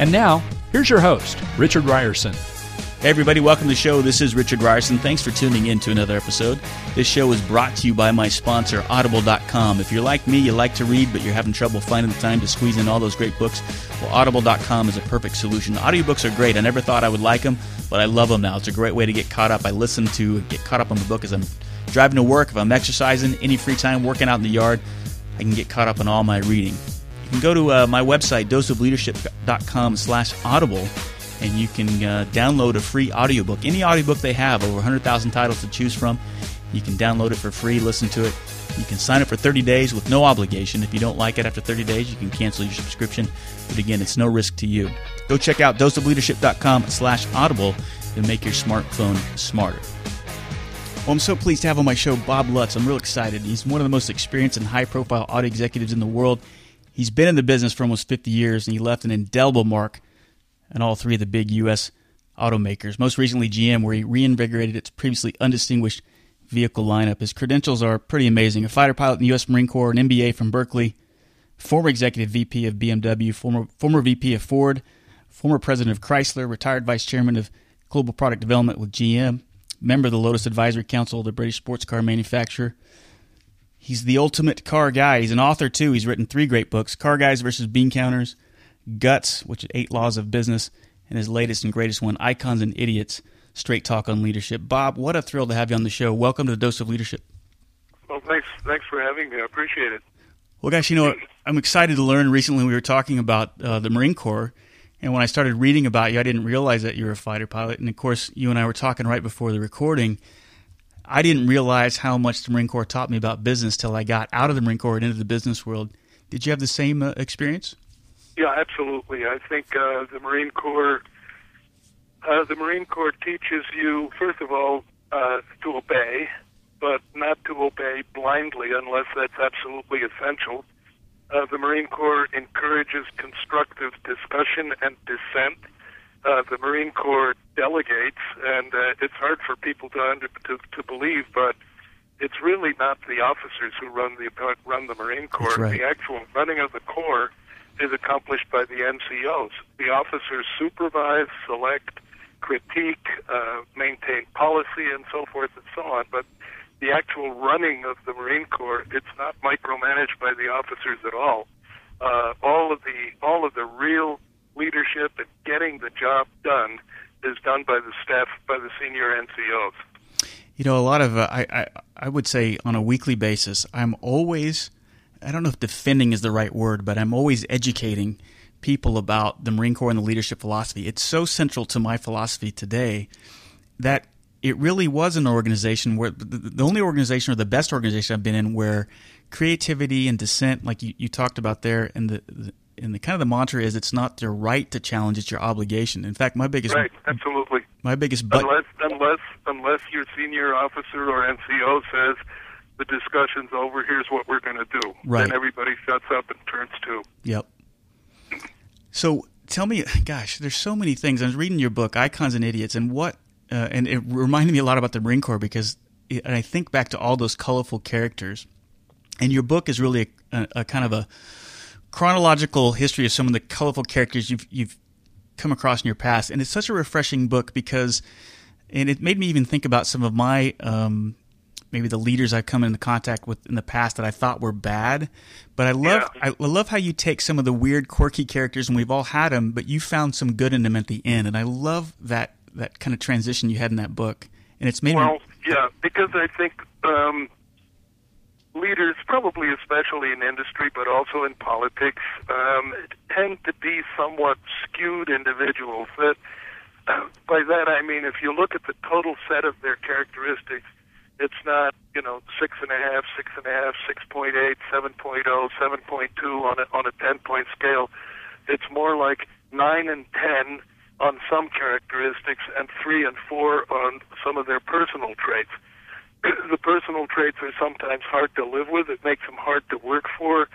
And now, here's your host, Richard Rierson. Hey, everybody, welcome to the show. This is Richard Rierson. Thanks for tuning in to another episode. This show is brought to you by my sponsor, Audible.com. If you're like me, you like to read, but you're having trouble finding the time to squeeze in all those great books, well, Audible.com is a perfect solution. Audiobooks are great. I never thought I would like them, but I love them now. It's a great way to get caught up. I listen to get caught up on the book as I'm driving to work, if I'm exercising, any free time, working out in the yard, I can get caught up on all my reading. You can go to uh, my website, doseofleadership.com slash audible, and you can uh, download a free audiobook. Any audiobook they have, over 100,000 titles to choose from. You can download it for free, listen to it. You can sign up for 30 days with no obligation. If you don't like it after 30 days, you can cancel your subscription. But again, it's no risk to you. Go check out doseofleadership.com slash audible to make your smartphone smarter. Well, I'm so pleased to have on my show Bob Lutz. I'm real excited. He's one of the most experienced and high profile audio executives in the world. He's been in the business for almost 50 years, and he left an indelible mark on all three of the big U.S. automakers, most recently GM, where he reinvigorated its previously undistinguished vehicle lineup. His credentials are pretty amazing a fighter pilot in the U.S. Marine Corps, an MBA from Berkeley, former executive VP of BMW, former, former VP of Ford, former president of Chrysler, retired vice chairman of global product development with GM, member of the Lotus Advisory Council, the British sports car manufacturer. He's the ultimate car guy. He's an author too. He's written three great books: Car Guys versus Bean Counters, Guts, which is Eight Laws of Business, and his latest and greatest one, Icons and Idiots: Straight Talk on Leadership. Bob, what a thrill to have you on the show. Welcome to the Dose of Leadership. Well, thanks. Thanks for having me. I appreciate it. Well, guys, you know, I'm excited to learn. Recently, we were talking about uh, the Marine Corps, and when I started reading about you, I didn't realize that you were a fighter pilot. And of course, you and I were talking right before the recording. I didn't realize how much the Marine Corps taught me about business till I got out of the Marine Corps and into the business world. Did you have the same uh, experience? Yeah, absolutely. I think uh, the Marine Corps, uh, the Marine Corps teaches you first of all uh, to obey, but not to obey blindly unless that's absolutely essential. Uh, the Marine Corps encourages constructive discussion and dissent. Uh, the Marine Corps delegates, and uh, it's hard for people to, under, to to believe, but it's really not the officers who run the run the Marine Corps. Right. The actual running of the Corps is accomplished by the NCOs. The officers supervise, select, critique, uh, maintain policy, and so forth and so on. But the actual running of the Marine Corps, it's not micromanaged by the officers at all. Uh, all of the all of the real leadership and getting the job done is done by the staff, by the senior NCOs. You know, a lot of uh, I, I I would say on a weekly basis, I'm always I don't know if defending is the right word, but I'm always educating people about the Marine Corps and the leadership philosophy. It's so central to my philosophy today that it really was an organization where the only organization or the best organization I've been in where creativity and dissent, like you, you talked about there, and the, the and the kind of the mantra is it's not your right to challenge, it's your obligation. In fact, my biggest Right, absolutely. My biggest but unless unless unless your senior officer or NCO says the discussion's over, here's what we're going to do. Right. Then everybody shuts up and turns to. Yep. So tell me, gosh, there's so many things. I was reading your book, Icons and Idiots, and what, uh, and it reminded me a lot about the Marine Corps because, it, and I think back to all those colorful characters, and your book is really a, a, a kind of a chronological history of some of the colorful characters you've you've come across in your past, and it's such a refreshing book because, and it made me even think about some of my um, maybe the leaders I've come into contact with in the past that I thought were bad. But I love Yeah. I love how you take some of the weird, quirky characters, and we've all had them, but you found some good in them at the end, and I love that that kind of transition you had in that book, and it's made Well, me yeah, because I think um, leaders, probably especially in industry, but also in politics, um, tend to be somewhat skewed individuals. That uh, by that I mean, if you look at the total set of their characteristics, it's not you know six and a half, six and a half, six point eight, seven point oh, seven point two on a on a ten point scale. It's more like nine and ten on some characteristics, and three and four on some of their personal traits. the personal traits are sometimes hard to live with. It makes them hard to work for.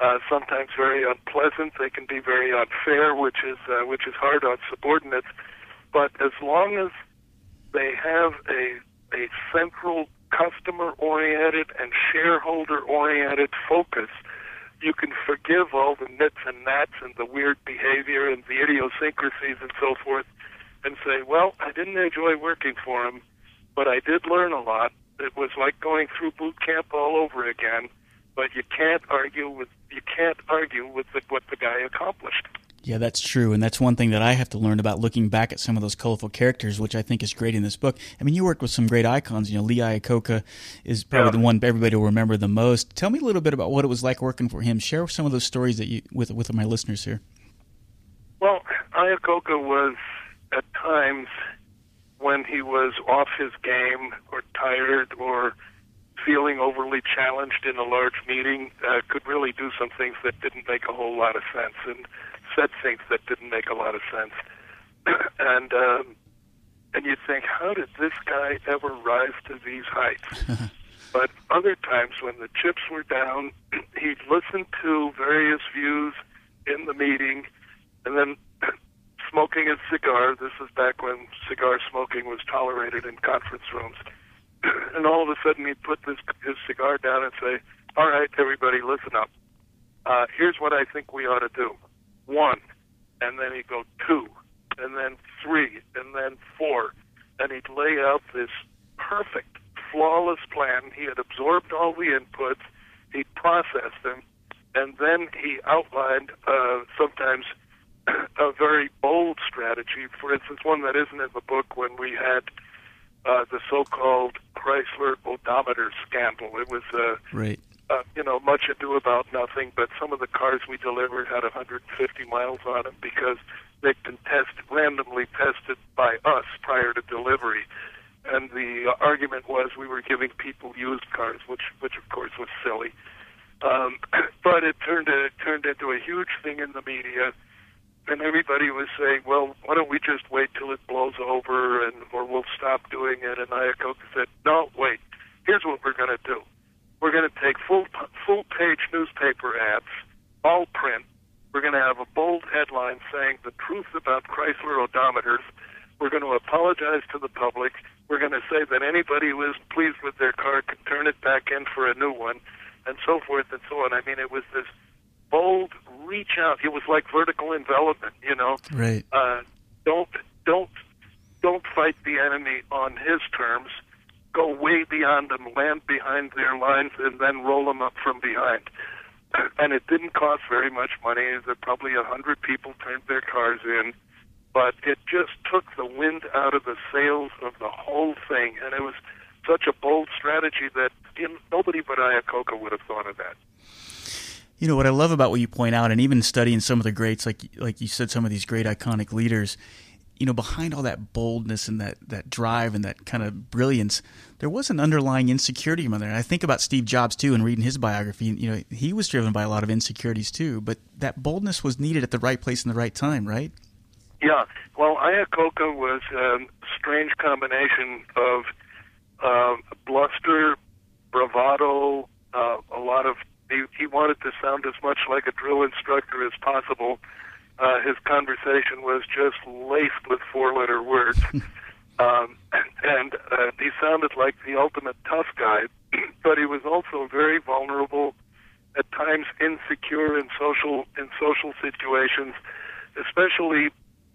Uh, sometimes very unpleasant. They can be very unfair, which is uh, which is hard on subordinates. But as long as they have a a central customer-oriented and shareholder-oriented focus, you can forgive all the nits and gnats and the weird behavior and the idiosyncrasies and so forth, and say, well, I didn't enjoy working for him, but I did learn a lot. It was like going through boot camp all over again. But you can't argue with you can't argue with the, what the guy accomplished. Yeah, that's true, and that's one thing that I have to learn about looking back at some of those colorful characters, which I think is great in this book. I mean, you worked with some great icons. You know, Lee Iacocca is probably yeah. the one everybody will remember the most. Tell me a little bit about what it was like working for him. Share some of those stories that you with with my listeners here. Well, Iacocca was at times when he was off his game or tired or feeling overly challenged in a large meeting uh, could really do some things that didn't make a whole lot of sense and said things that didn't make a lot of sense. and um, and you'd think, how did this guy ever rise to these heights? but other times when the chips were down, he'd listen to various views in the meeting, and then smoking a cigar. This is back when cigar smoking was tolerated in conference rooms. and all of a sudden he'd put this his cigar down and say, "All right, everybody, listen up. Uh, here's what I think we ought to do. One, and then he'd go two, and then three, and then four, and he'd lay out this perfect, flawless plan. He had absorbed all the inputs, he processed them, and then he outlined uh, sometimes a very bold strategy. For instance, one that isn't in the book when we had uh, the so-called Chrysler odometer scandal. It was, uh, right. uh, you know, much ado about nothing. But some of the cars we delivered had 150 miles on them because they'd been tested, randomly tested by us prior to delivery. And the argument was we were giving people used cars, which, which of course was silly. Um, but it turned it turned into a huge thing in the media and everybody was saying, "Well, why don't we just wait till it blows over, and or we'll stop doing it?" And Iacocca said, "No, wait. Here's what we're going to do. We're going to take full full page newspaper ads, all print. We're going to have a bold headline saying the truth about Chrysler odometers. We're going to apologize to the public. We're going to say that anybody who isn't pleased with their car can turn it back in for a new one, and so forth and so on. I mean, it was this." Bold reach out. It was like vertical envelopment, you know. Right. Uh, don't don't don't fight the enemy on his terms. Go way beyond them, land behind their lines, and then roll them up from behind. And it didn't cost very much money. There probably a hundred people turned their cars in, but it just took the wind out of the sails of the whole thing. And it was such a bold strategy that you know, nobody but Iacocca would have thought of that. You know what I love about what you point out, and even studying some of the greats, like like you said, some of these great iconic leaders. You know, behind all that boldness and that, that drive and that kind of brilliance, there was an underlying insecurity in there. And I think about Steve Jobs too, and reading his biography. And you know, he was driven by a lot of insecurities too. But that boldness was needed at the right place and the right time, right? Yeah. Well, Iacocca was a strange combination of uh, bluster, bravado, uh, a lot of he, he wanted to sound as much like a drill instructor as possible. Uh, his conversation was just laced with four-letter words, um, and uh, he sounded like the ultimate tough guy. but he was also very vulnerable, at times insecure in social in social situations, especially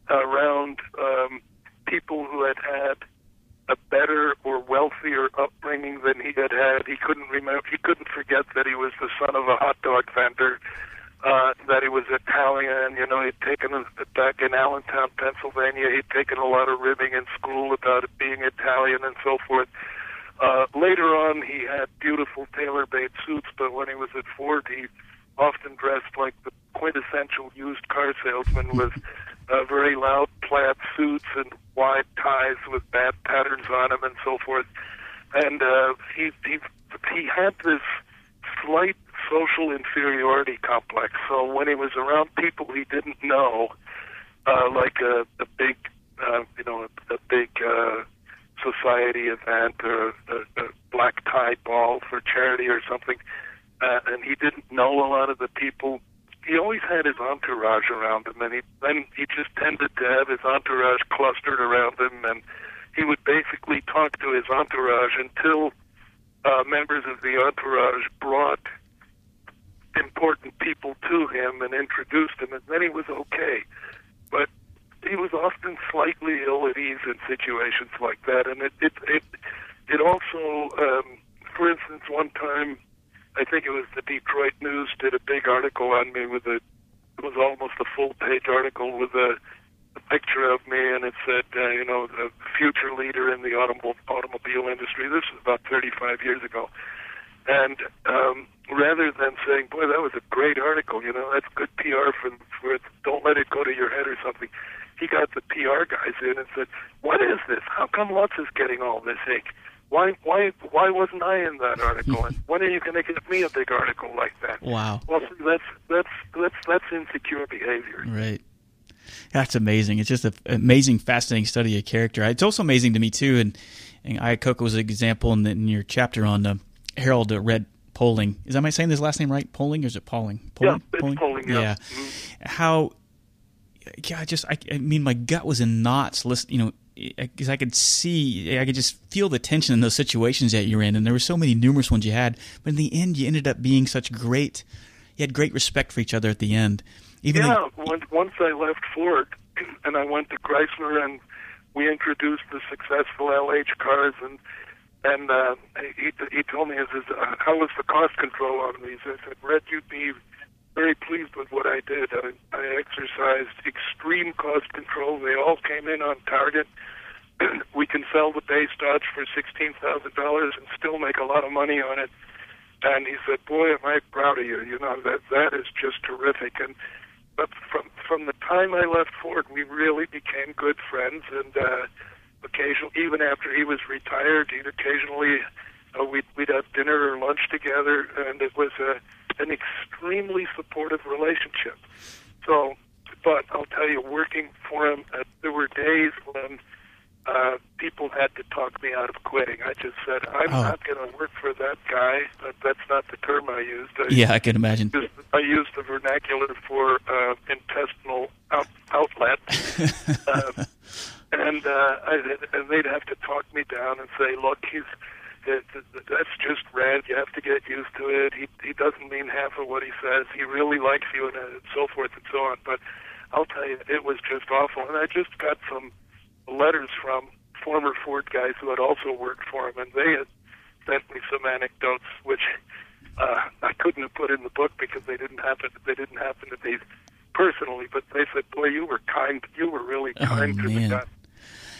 around um, people who had had a better or wealthier upbringing than he had had. He couldn't remember. He couldn't forget that he was the son of a hot dog vendor. Uh, that he was Italian. You know, he'd taken a, back in Allentown, Pennsylvania. He'd taken a lot of ribbing in school about it being Italian and so forth. Uh, later on, he had beautiful tailor-made suits, but when he was at Ford, he often dressed like the quintessential used car salesman with uh, very loud plaid suits and wide ties with bad patterns on them and so forth. And uh, he, he he had this slight social inferiority complex. So when he was around people he didn't know, uh, like a, a big, uh, you know, a, a big uh, society event or a, a black tie ball for charity or something, uh, and he didn't know a lot of the people. He always had his entourage around him, and he then he just tended to have his entourage clustered around him, and he would basically talk to his entourage until uh, members of the entourage brought important people to him and introduced him, and then he was okay. But he was often slightly ill at ease in situations like that, and it it it, it also, um, for instance, one time, I think it was the Detroit News did a big article on me with a it was almost a full page article with a, a picture of me, and it said, uh, you know, the future leader in the automobile automobile industry. This was about 35 years ago, and um, rather than saying, "Boy, that was a great article," you know, that's good PR for for don't let it go to your head or something. He got the PR guys in and said, "What is this? How come Lutz is getting all this ink? Why why why wasn't I in that article? and when are you going to give me a big article like that?" Wow. Well, see, that's that's that's that's insecure behavior. Right. That's amazing. It's just an amazing, fascinating study of character. It's also amazing to me too, and, and Iacocca was an example in, the, in your chapter on uh, Harold uh, Red Polling. Is am I saying his last name right? Polling or is it Pauling? Poling? Yeah, Poling. Poling yeah. yeah. Mm-hmm. How? Yeah, I just I, I, mean, my gut was in knots. Listen, you know, because I could see, I could just feel the tension in those situations that you're in, and there were so many numerous ones you had. But in the end, you ended up being such great. You had great respect for each other at the end. Even yeah. Though, once, once I left Ford, and I went to Chrysler, and we introduced the successful LH cars, and and uh, he he told me, "Is uh, how was the cost control on these?" I said, "Red, you'd be very pleased with what I did. I, I exercised extreme cost control. They all came in on target. we can sell the base Dodge for sixteen thousand dollars and still make a lot of money on it." And he said, "Boy, am I proud of you. You know that that is just terrific." And but from from the time I left Ford, we really became good friends and. uh occasionally, even after he was retired, he'd occasionally uh, we'd we'd have dinner or lunch together, and it was a an extremely supportive relationship. So, but I'll tell you, working for him, uh, there were days when uh, people had to talk me out of quitting. I just said, I'm oh. not going to work for that guy. But that's not the term I used. I yeah, I can imagine. Used, I used the vernacular for uh, intestinal out, outlet. uh, and uh, I, and they'd have to talk me down and say, "Look, he's it, that's just red. You have to get used to it. He he doesn't mean half of what he says. He really likes you, and uh, so forth and so on." But I'll tell you, it was just awful. And I just got some letters from former Ford guys who had also worked for him, and they had sent me some anecdotes which uh, I couldn't have put in the book because they didn't happen. They didn't happen to me personally, but they said, "Boy, you were kind. You were really oh, kind oh, to the guy."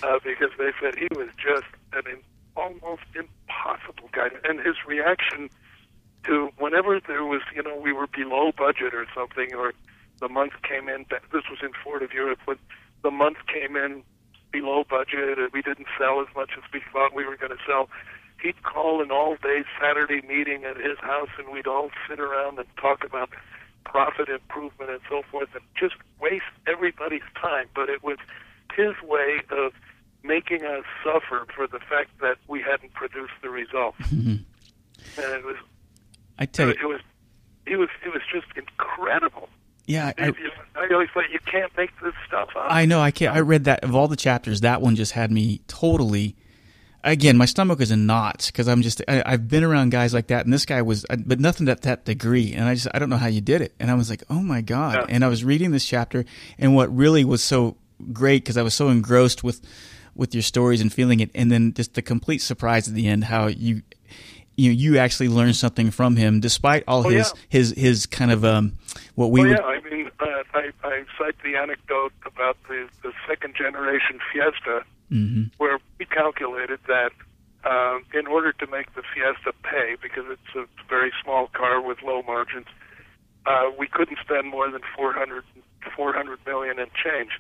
uh, because they said he was just an almost impossible guy. And his reaction to whenever there was, you know, we were below budget or something, or the month came in, this was in Ford of Europe, when the month came in below budget and we didn't sell as much as we thought we were going to sell, he'd call an all-day Saturday meeting at his house and we'd all sit around and talk about profit improvement and so forth and just waste everybody's time. But it was his way of making us suffer for the fact that we hadn't produced the results. And it was, I tell you, it was, it was, it was just incredible. Yeah, I, I always thought you can't make this stuff up. I know I can't. I read that of all the chapters, that one just had me totally. Again, my stomach is in knots because I'm just. I, have been around guys like that, and this guy was, uh, but nothing to that degree. And I just, I don't know how you did it. And I was like, oh my god. Yeah. And I was reading this chapter, and what really was so great because I was so engrossed with with your stories and feeling it, and then just the complete surprise at the end how you you you actually learned something from him despite all oh, his, yeah. his his kind of um what we oh, would. Yeah, I mean, uh, I I cite the anecdote about the the second generation Fiesta, mm-hmm. where we calculated that. Um, in order to make the Fiesta pay, because it's a very small car with low margins, uh, we couldn't spend more than 400, 400 million in change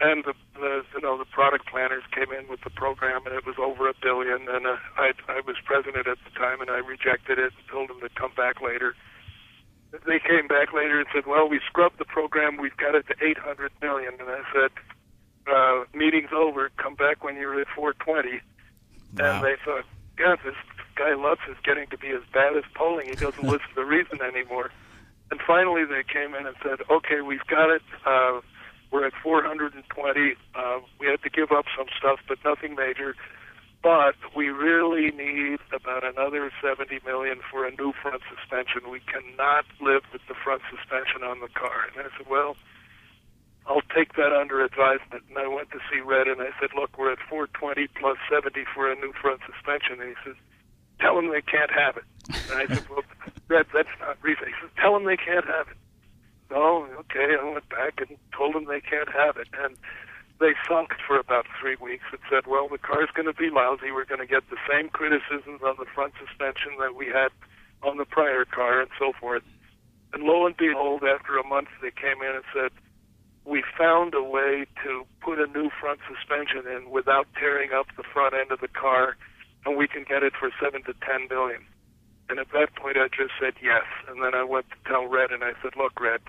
and the, the you know the product planners came in with the program and it was over a billion and uh, I I was president at the time and I rejected it and told them to come back later they came back later and said, "Well, we scrubbed the program. We've got it to 800 million." And I said, uh, "Meeting's over. Come back when you're at 420." Wow. And they thought, "God, this guy Lutz is getting to be as bad as Poling. He doesn't listen to reason anymore." And finally, they came in and said, "Okay, we've got it. Uh, we're at 420. Uh, we had to give up some stuff, but nothing major." but we really need about another 70 million for a new front suspension. We cannot live with the front suspension on the car. And I said, well, I'll take that under advisement. And I went to see Red and I said, look, we're at 420 plus 70 for a new front suspension. And he says, tell them they can't have it. And I said, well, Red, that's not reason. He says, tell them they can't have it. No, okay. I went back and told them they can't have it. And they sulked for about three weeks and said, well, the car's going to be lousy. We're going to get the same criticisms on the front suspension that we had on the prior car and so forth. And lo and behold, after a month, they came in and said, we found a way to put a new front suspension in without tearing up the front end of the car, and we can get it for seven to ten billion. And at that point, I just said yes. And then I went to tell Red, and I said, look, Red,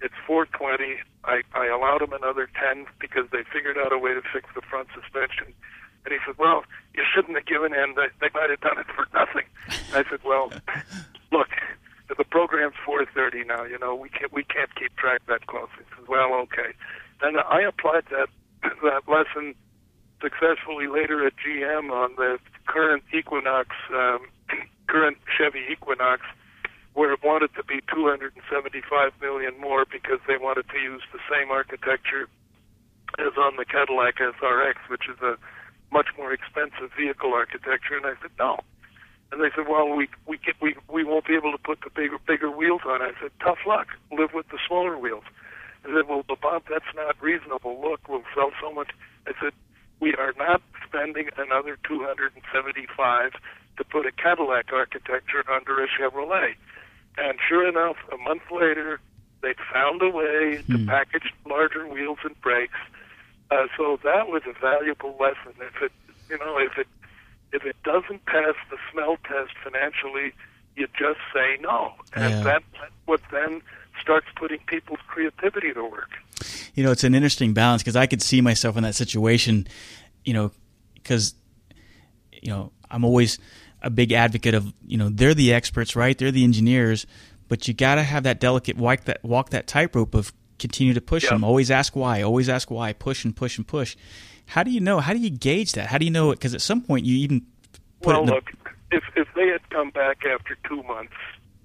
it's 420. I, I allowed him another 10 because they figured out a way to fix the front suspension. And he said, well, you shouldn't have given in. They, they might have done it for nothing. And I said, well, look, the program's 430 now. You know, we can't we can't keep track that close. He said, well, okay. And I applied that that lesson successfully later at GM on the current Equinox, um, current Chevy Equinox where it wanted to be 275 million more because they wanted to use the same architecture as on the Cadillac SRX, which is a much more expensive vehicle architecture. And I said, no. And they said, well, we we get, we we won't be able to put the bigger bigger wheels on. I said, tough luck. Live with the smaller wheels. I said, well, but Bob, that's not reasonable. Look, we'll sell so much. I said, we are not spending another 275 to put a Cadillac architecture under a Chevrolet. And sure enough, a month later, they found a way to Hmm. package larger wheels and brakes. Uh, so that was a valuable lesson. If it, you know, if it if it doesn't pass the smell test financially, you just say no, and Yeah. that what then starts putting people's creativity to work. you know, it's an interesting balance because I could see myself in that situation, you know, because, you know, I'm always a big advocate of, you know, they're the experts, right? They're the engineers, but you got to have that delicate walk that walk that tightrope of continue to push Yeah. them. Always ask why. Always ask why. Push and push and push. How do you know? How do you gauge that? How do you know it? Because at some point you even put it well, the, look, if if they had come back after two months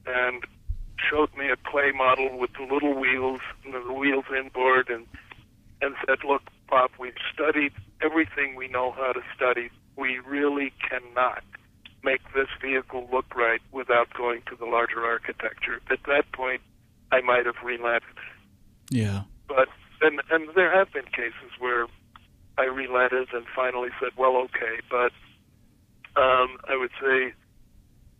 and showed me a clay model with the little wheels and the wheels inboard and and said, "Look, Bob, we've studied everything we know how to study. We really cannot make this vehicle look right without going to the larger architecture." At that point, I might have relapsed. yeah. But and and there have been cases where I relented and finally said, "Well, okay," but um, I would say,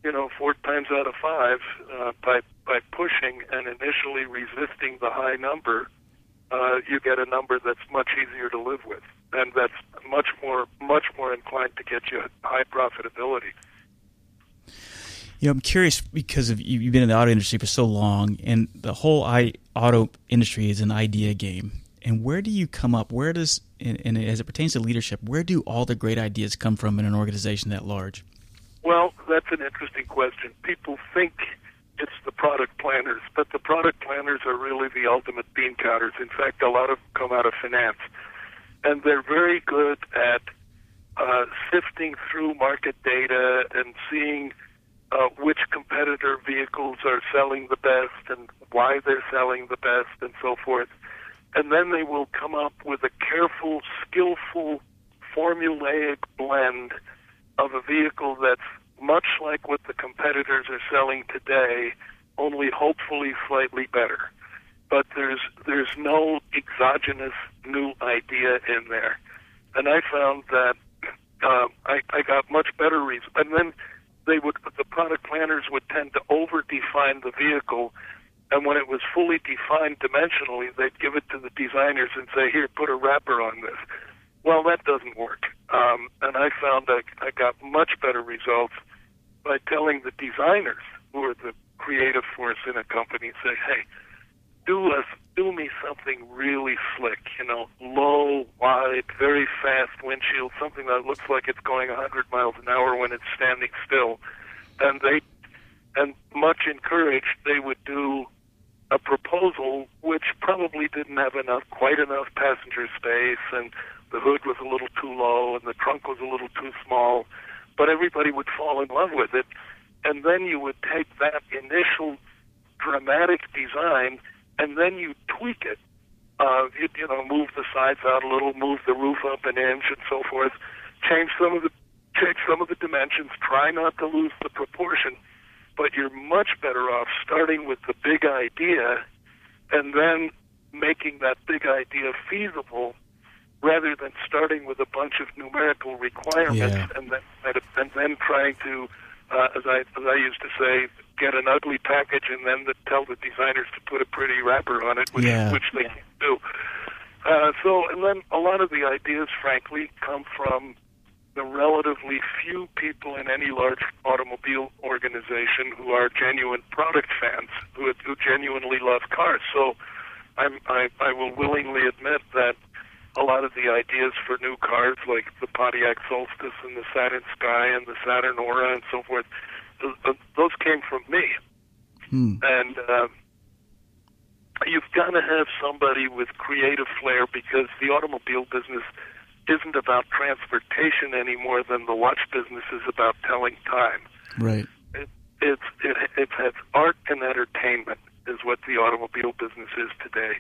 you know, four times out of five, uh, by by pushing and initially resisting the high number, uh, you get a number that's much easier to live with, and that's much more much more inclined to get you high profitability. You know, I'm curious because of you- you've been in the auto industry for so long, and the whole I, auto industry is an idea game. And where do you come up? Where does, and, and as it pertains to leadership, where do all the great ideas come from in an organization that large? Well, that's an interesting question. People think it's the product planners, but the product planners are really the ultimate bean counters. In fact, a lot of them come out of finance. And they're very good at uh, sifting through market data and seeing uh, which competitor vehicles are selling the best and why they're selling the best and so forth. And then they will come up with a careful, skillful, formulaic blend of a vehicle that's much like what the competitors are selling today, only hopefully slightly better. But there's there's no exogenous new idea in there, and I found that uh, I, I got much better results. And then they would the product planners would tend to over define the vehicle, and when it was fully defined dimensionally, they'd give it to the designers and say, "Here, put a wrapper on this." Well, that doesn't work. Um, and I found that I got much better results by telling the designers, who are the creative force in a company say, hey, do us, do me something really slick, you know, low, wide, very fast windshield, something that looks like it's going 100 miles an hour when it's standing still. And they, and much encouraged, they would do a proposal which probably didn't have enough, quite enough passenger space, and the hood was a little too low, and the trunk was a little too small, but everybody would fall in love with it, and then you would take that initial dramatic design, and then you tweak it. Uh, you, you know, move the sides out a little, move the roof up an inch, and so forth. Change some of the change some of the dimensions. Try not to lose the proportion but you're much better off starting with the big idea and then making that big idea feasible rather than starting with a bunch of numerical requirements Yeah. and then and then trying to uh, as I as I used to say get an ugly package and then to tell the designers to put a pretty wrapper on it which Yeah. which they can't do uh, so and then a lot of the ideas frankly come from the relatively few people in any large automobile organization who are genuine product fans, who, who genuinely love cars. So I'm, I, I will willingly admit that a lot of the ideas for new cars, like the Pontiac Solstice and the Saturn Sky and the Saturn Aura and so forth, th- th- those came from me. Hmm. And uh, you've got to have somebody with creative flair because the automobile business isn't about transportation any more than the watch business is about telling time. Right. It, it's it, it has art and entertainment is what the automobile business is today.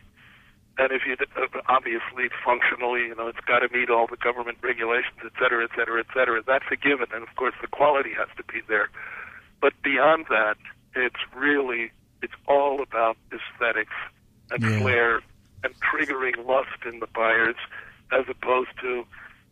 And if you uh, obviously functionally, you know, it's got to meet all the government regulations, et cetera, et cetera, et cetera. That's a given, and of course the quality has to be there. But beyond that, it's really it's all about aesthetics and Yeah. flair and triggering lust in the buyers, as opposed to,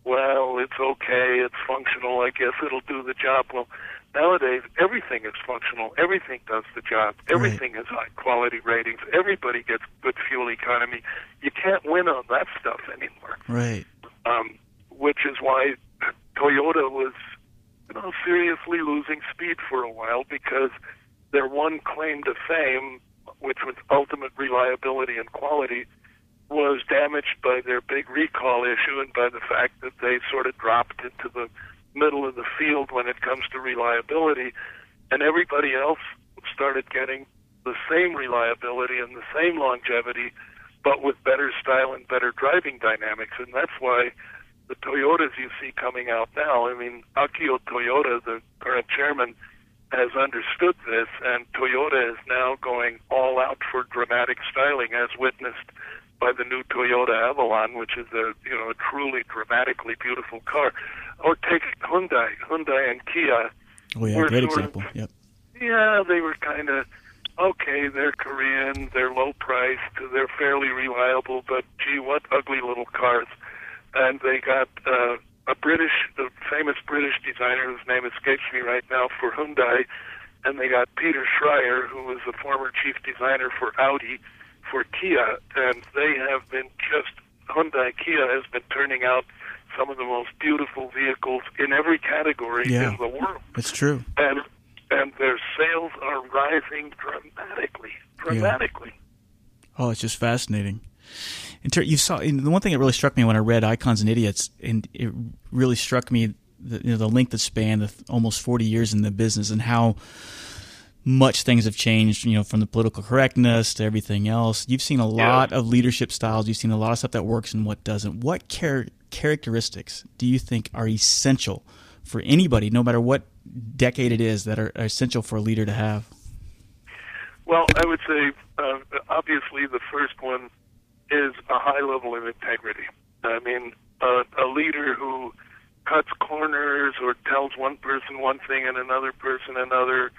well, it's okay, it's functional, I guess it'll do the job. Well, nowadays everything is functional, everything does the job, everything has high quality ratings, everybody gets good fuel economy. You can't win on that stuff anymore Right. um, which is why Toyota was, know, seriously losing speed for a while because their one claim to fame, which was ultimate reliability and quality, was damaged by their big recall issue and by the fact that they sort of dropped into the middle of the field when it comes to reliability, and everybody else started getting the same reliability and the same longevity, but with better style and better driving dynamics, and that's why the Toyotas you see coming out now. I mean, Akio Toyoda, the current chairman, has understood this, and Toyota is now going all out for dramatic styling, as witnessed by the new Toyota Avalon, which is a you know a truly dramatically beautiful car. Or take Hyundai, Hyundai and Kia. Oh yeah, We're great of- example. Yep. Yeah, they were kind of okay. They're Korean, they're low priced, they're fairly reliable, but gee, what ugly little cars! And they got uh, a British, a famous British designer whose name escapes me right now for Hyundai, and they got Peter Schreier, who was the former chief designer for Audi, for Kia, and they have been just Hyundai Kia has been turning out some of the most beautiful vehicles in every category Yeah. in the world It's true. and and their sales are rising dramatically, dramatically. Oh, it's just fascinating. Ter- you saw the one thing that really struck me when I read Icons and Idiots, and it really struck me the, you know, the length of span, the th- almost forty years in the business, and how much things have changed. You know, from the political correctness to everything else. You've seen a lot of leadership styles. You've seen a lot of stuff that works and what doesn't. What char- characteristics do you think are essential for anybody, no matter what decade it is, that are, are essential for a leader to have? Well, I would say uh, obviously the first one is a high level of integrity. I mean, uh, a leader who cuts corners or tells one person one thing and another person another,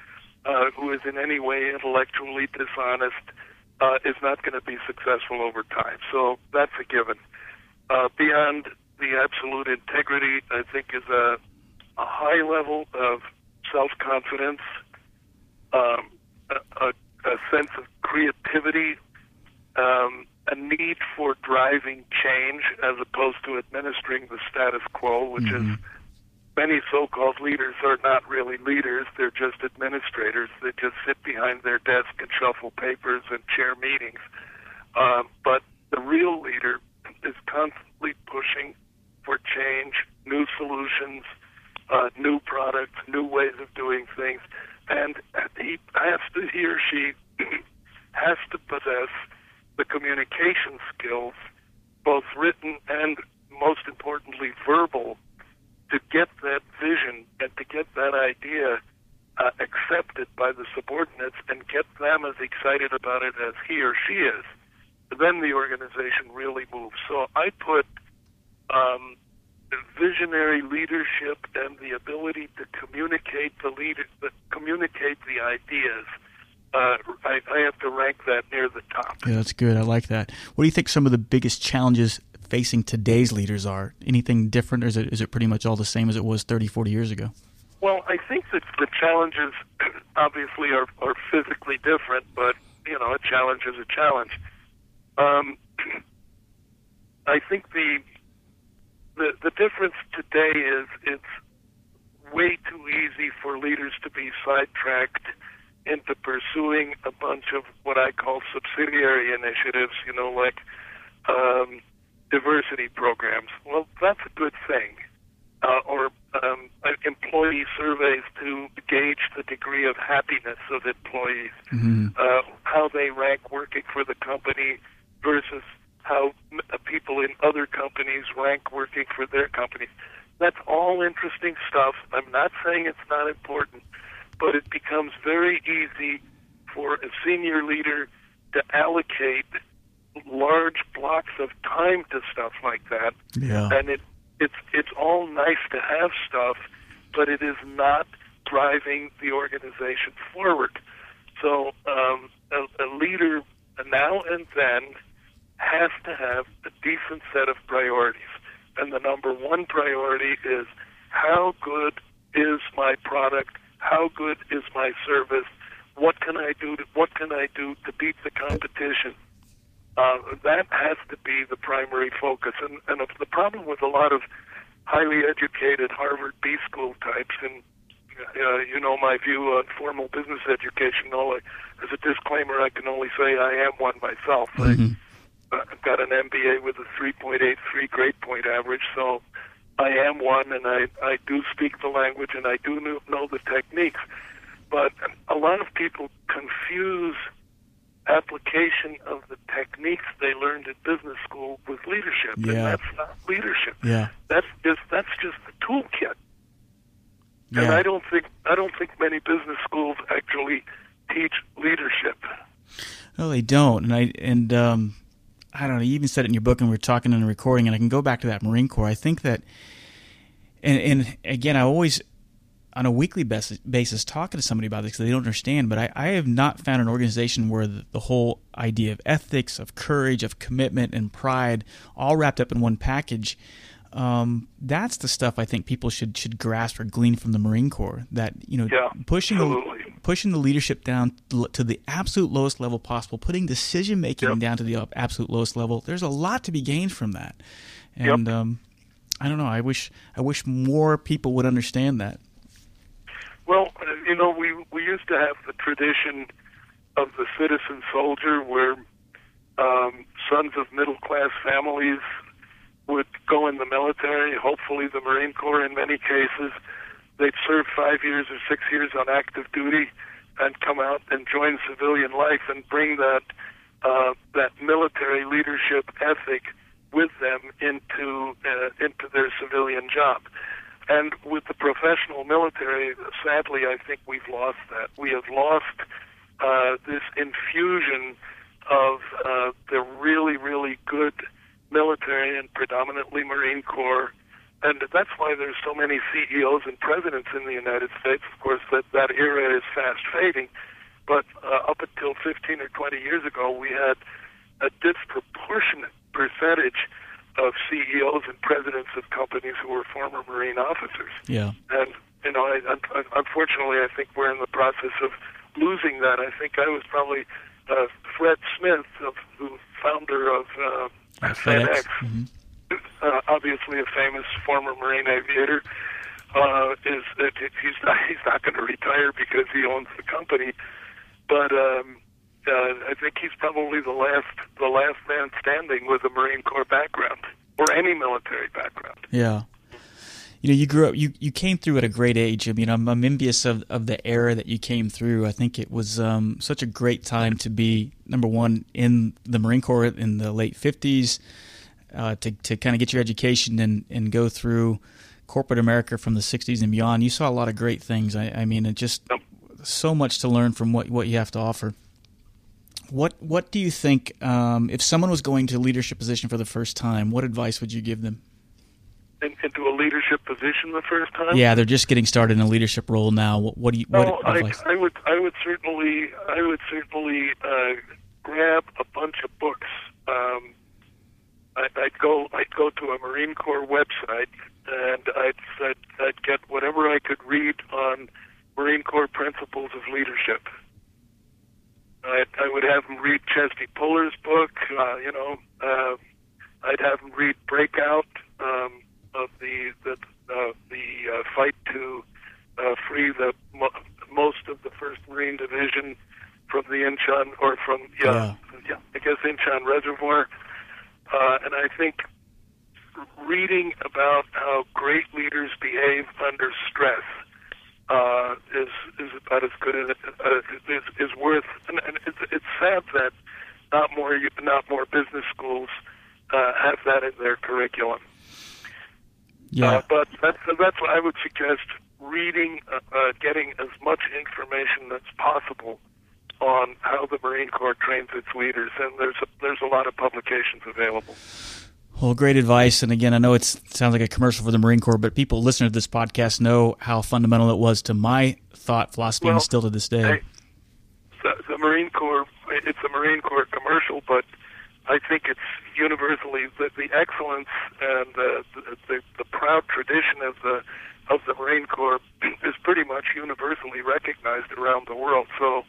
uh, who is in any way intellectually dishonest, uh, is not going to be successful over time. So that's a given. Uh, beyond the absolute integrity, I think is a, a high level of self confidence, um, a, a, a sense of creativity, um, a need for driving change as opposed to administering the status quo, which is many so-called leaders are not really leaders; they're just administrators. That just sit behind their desk and shuffle papers and chair meetings. Um, but the real leader is constantly pushing for change, new solutions, uh, new products, new ways of doing things, and he has to, he or she has to possess the communication skills, both written and most importantly verbal, to get that vision and to get that idea uh, accepted by the subordinates and get them as excited about it as he or she is. Then the organization really moves. So I put um, visionary leadership and the ability to communicate the leader, communicate the ideas. Uh, I, I have to rank that near the top. Yeah, that's good. I like that. What do you think some of the biggest challenges facing today's leaders are? Anything different, or is it, is it pretty much all the same as it was 30, 40 years ago? Well, I think that the challenges obviously are, are physically different, but, you know, a challenge is a challenge. Um, I think the the the difference today is it's way too easy for leaders to be sidetracked into pursuing a bunch of what I call subsidiary initiatives, you know, like um, diversity programs. Well, that's a good thing. Uh, or um, employee surveys to gauge the degree of happiness of employees, mm-hmm. uh, how they rank working for the company versus how people in other companies rank working for their companies. That's all interesting stuff. I'm not saying it's not important, but it becomes very easy for a senior leader to allocate large blocks of time to stuff like that. Yeah. And it it's it's all nice to have stuff, but it is not driving the organization forward. So um, a, a leader now and then has to have a decent set of priorities. And the number one priority is how good is my product? How good is my service? What can I do? To, what can I do to beat the competition? Uh, that has to be the primary focus. And, and the problem with a lot of highly educated Harvard B school types, and uh, you know my view on formal business education. Only as a disclaimer, I can only say I am one myself. Mm-hmm. I've got an MBA with a 3.83 grade point average, so I am one, and I I do speak the language and I do know the techniques. But a lot of people confuse application of the techniques they learned at business school with leadership, yeah. and that's not leadership. Yeah. That's just that's just the toolkit. Yeah. And I don't think I don't think many business schools actually teach leadership. No, they don't. And I and um, I don't know. You even said it in your book, and we are talking in the recording, and I can go back to that Marine Corps. I think that, and, and again, I always, on a weekly basis, basis talking to somebody about this because they don't understand, but I, I have not found an organization where the, the whole idea of ethics, of courage, of commitment, and pride all wrapped up in one package um, that's the stuff I think people should should grasp or glean from the Marine Corps. That you know, yeah, pushing absolutely. Pushing the leadership down to the absolute lowest level possible, putting decision making yep. down to the absolute lowest level. There's a lot to be gained from that, and yep. um, I don't know. I wish I wish more people would understand that. Well, you know, we we used to have the tradition of the citizen soldier, where um, sons of middle class families would go in the military, hopefully the Marine Corps in many cases. They'd serve five years or six years on active duty and come out and join civilian life and bring that uh, that military leadership ethic with them into uh, into their civilian job. And with the professional military, sadly, I think we've lost that. We have lost uh, this infusion of uh, the really, really good military and predominantly Marine Corps. And that's why there's so many CEOs and presidents in the United States. Of course, that, that era is fast fading. But uh, up until 15 or 20 years ago, we had a disproportionate percentage of CEOs and presidents of companies who were former Marine officers. Yeah. And, you know, I, I, unfortunately, I think we're in the process of losing that. I think I was probably uh, Fred Smith, of, who founder of uh, FedEx. Mm-hmm. Uh, obviously a famous former Marine aviator. uh, is that he's not he's not going to retire because he owns the company, but um, uh, I think he's probably the last the last man standing with a Marine Corps background or any military background. Yeah. You know, you grew up. You, you came through at a great age. I mean, I'm, I'm envious of, of the era that you came through. I think it was um, such a great time to be number one in the Marine Corps in the late '50s, uh, to to kind of get your education and and go through corporate America from the '60s and beyond. You saw a lot of great things. I, I mean, it just so much to learn from what what you have to offer. What what do you think um, if someone was going to a leadership position for the first time? What advice would you give them? In, into a leadership position the first time? Yeah, they're just getting started in a leadership role now. What, what do you? What advice? I, I would I would certainly I would certainly uh, grab a bunch of books. Um, I, I'd go I'd go to a Marine Corps website and I'd, I'd I'd get whatever I could read on Marine Corps principles of leadership. I, I would have them read Chesty Puller's book. Uh, you know, uh, I'd have them read Breakout um, of the the uh, the uh, fight to uh, free the mo- most of the First Marine Division from the Inchon or from yeah, Yeah. yeah I guess Inchon Reservoir. Uh, and I think reading about how great leaders behave under stress uh, is is about as good as uh, is is worth. And, and it's, it's sad that not more not more business schools uh, have that in their curriculum. yeah, Uh, but that's that's what I would suggest: reading, uh, uh, getting as much information as possible on how the Marine Corps trains its leaders, and there's a, there's a lot of publications available. Well, great advice. And again, I know it sounds like a commercial for the Marine Corps, but people listening to this podcast know how fundamental it was to my thought philosophy Well, and still to this day. Hey, the, the Marine Corps, it's a Marine Corps commercial, but I think it's universally the, the excellence and the, the, the, the proud tradition of the of the Marine Corps is pretty much universally recognized around the world. So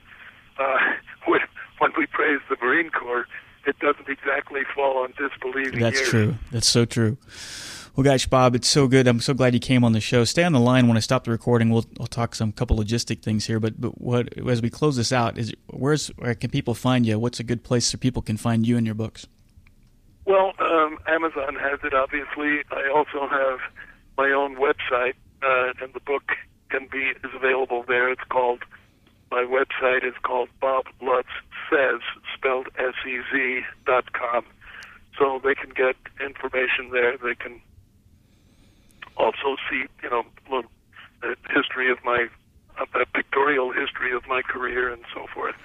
uh, when, when we praise the Marine Corps, it doesn't exactly fall on disbelieving That's ears. true. That's so true. Well, gosh, Bob, it's so good. I'm so glad you came on the show. Stay on the line when I stop the recording. We'll, we'll talk some couple logistic things here. But but what as we close this out is where's where can people find you? What's a good place so people can find you and your books? Well, um, Amazon has it, obviously. I also have my own website, uh, and the book can be is available there. It's called my website is called Bob Lutz Says, spelled S E Z dot com. So they can get information there. They can also see, you know, a little uh, history of my a pictorial history of my career and so forth.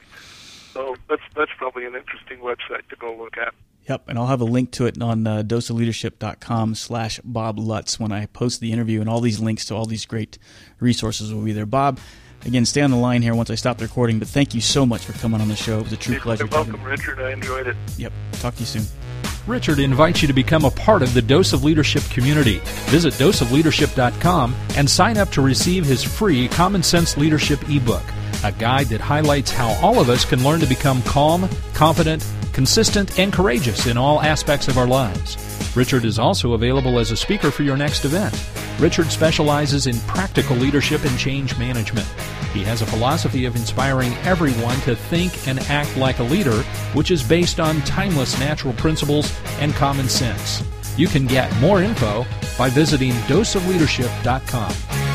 So that's that's probably an interesting website to go look at. Yep, and I'll have a link to it on uh, doseofleadership.com slash Bob Lutz when I post the interview, and all these links to all these great resources will be there. Bob, again, stay on the line here once I stop the recording, but thank you so much for coming on the show. It was a true pleasure. You're talking- welcome, Richard. I enjoyed it. Yep, talk to you soon. Richard invites you to become a part of the Dose of Leadership community. Visit doseofleadership.com and sign up to receive his free Common Sense Leadership ebook, a guide that highlights how all of us can learn to become calm, confident, consistent, and courageous in all aspects of our lives. Richard is also available as a speaker for your next event. Richard specializes in practical leadership and change management. He has a philosophy of inspiring everyone to think and act like a leader, which is based on timeless natural principles and common sense. You can get more info by visiting doseofleadership.com.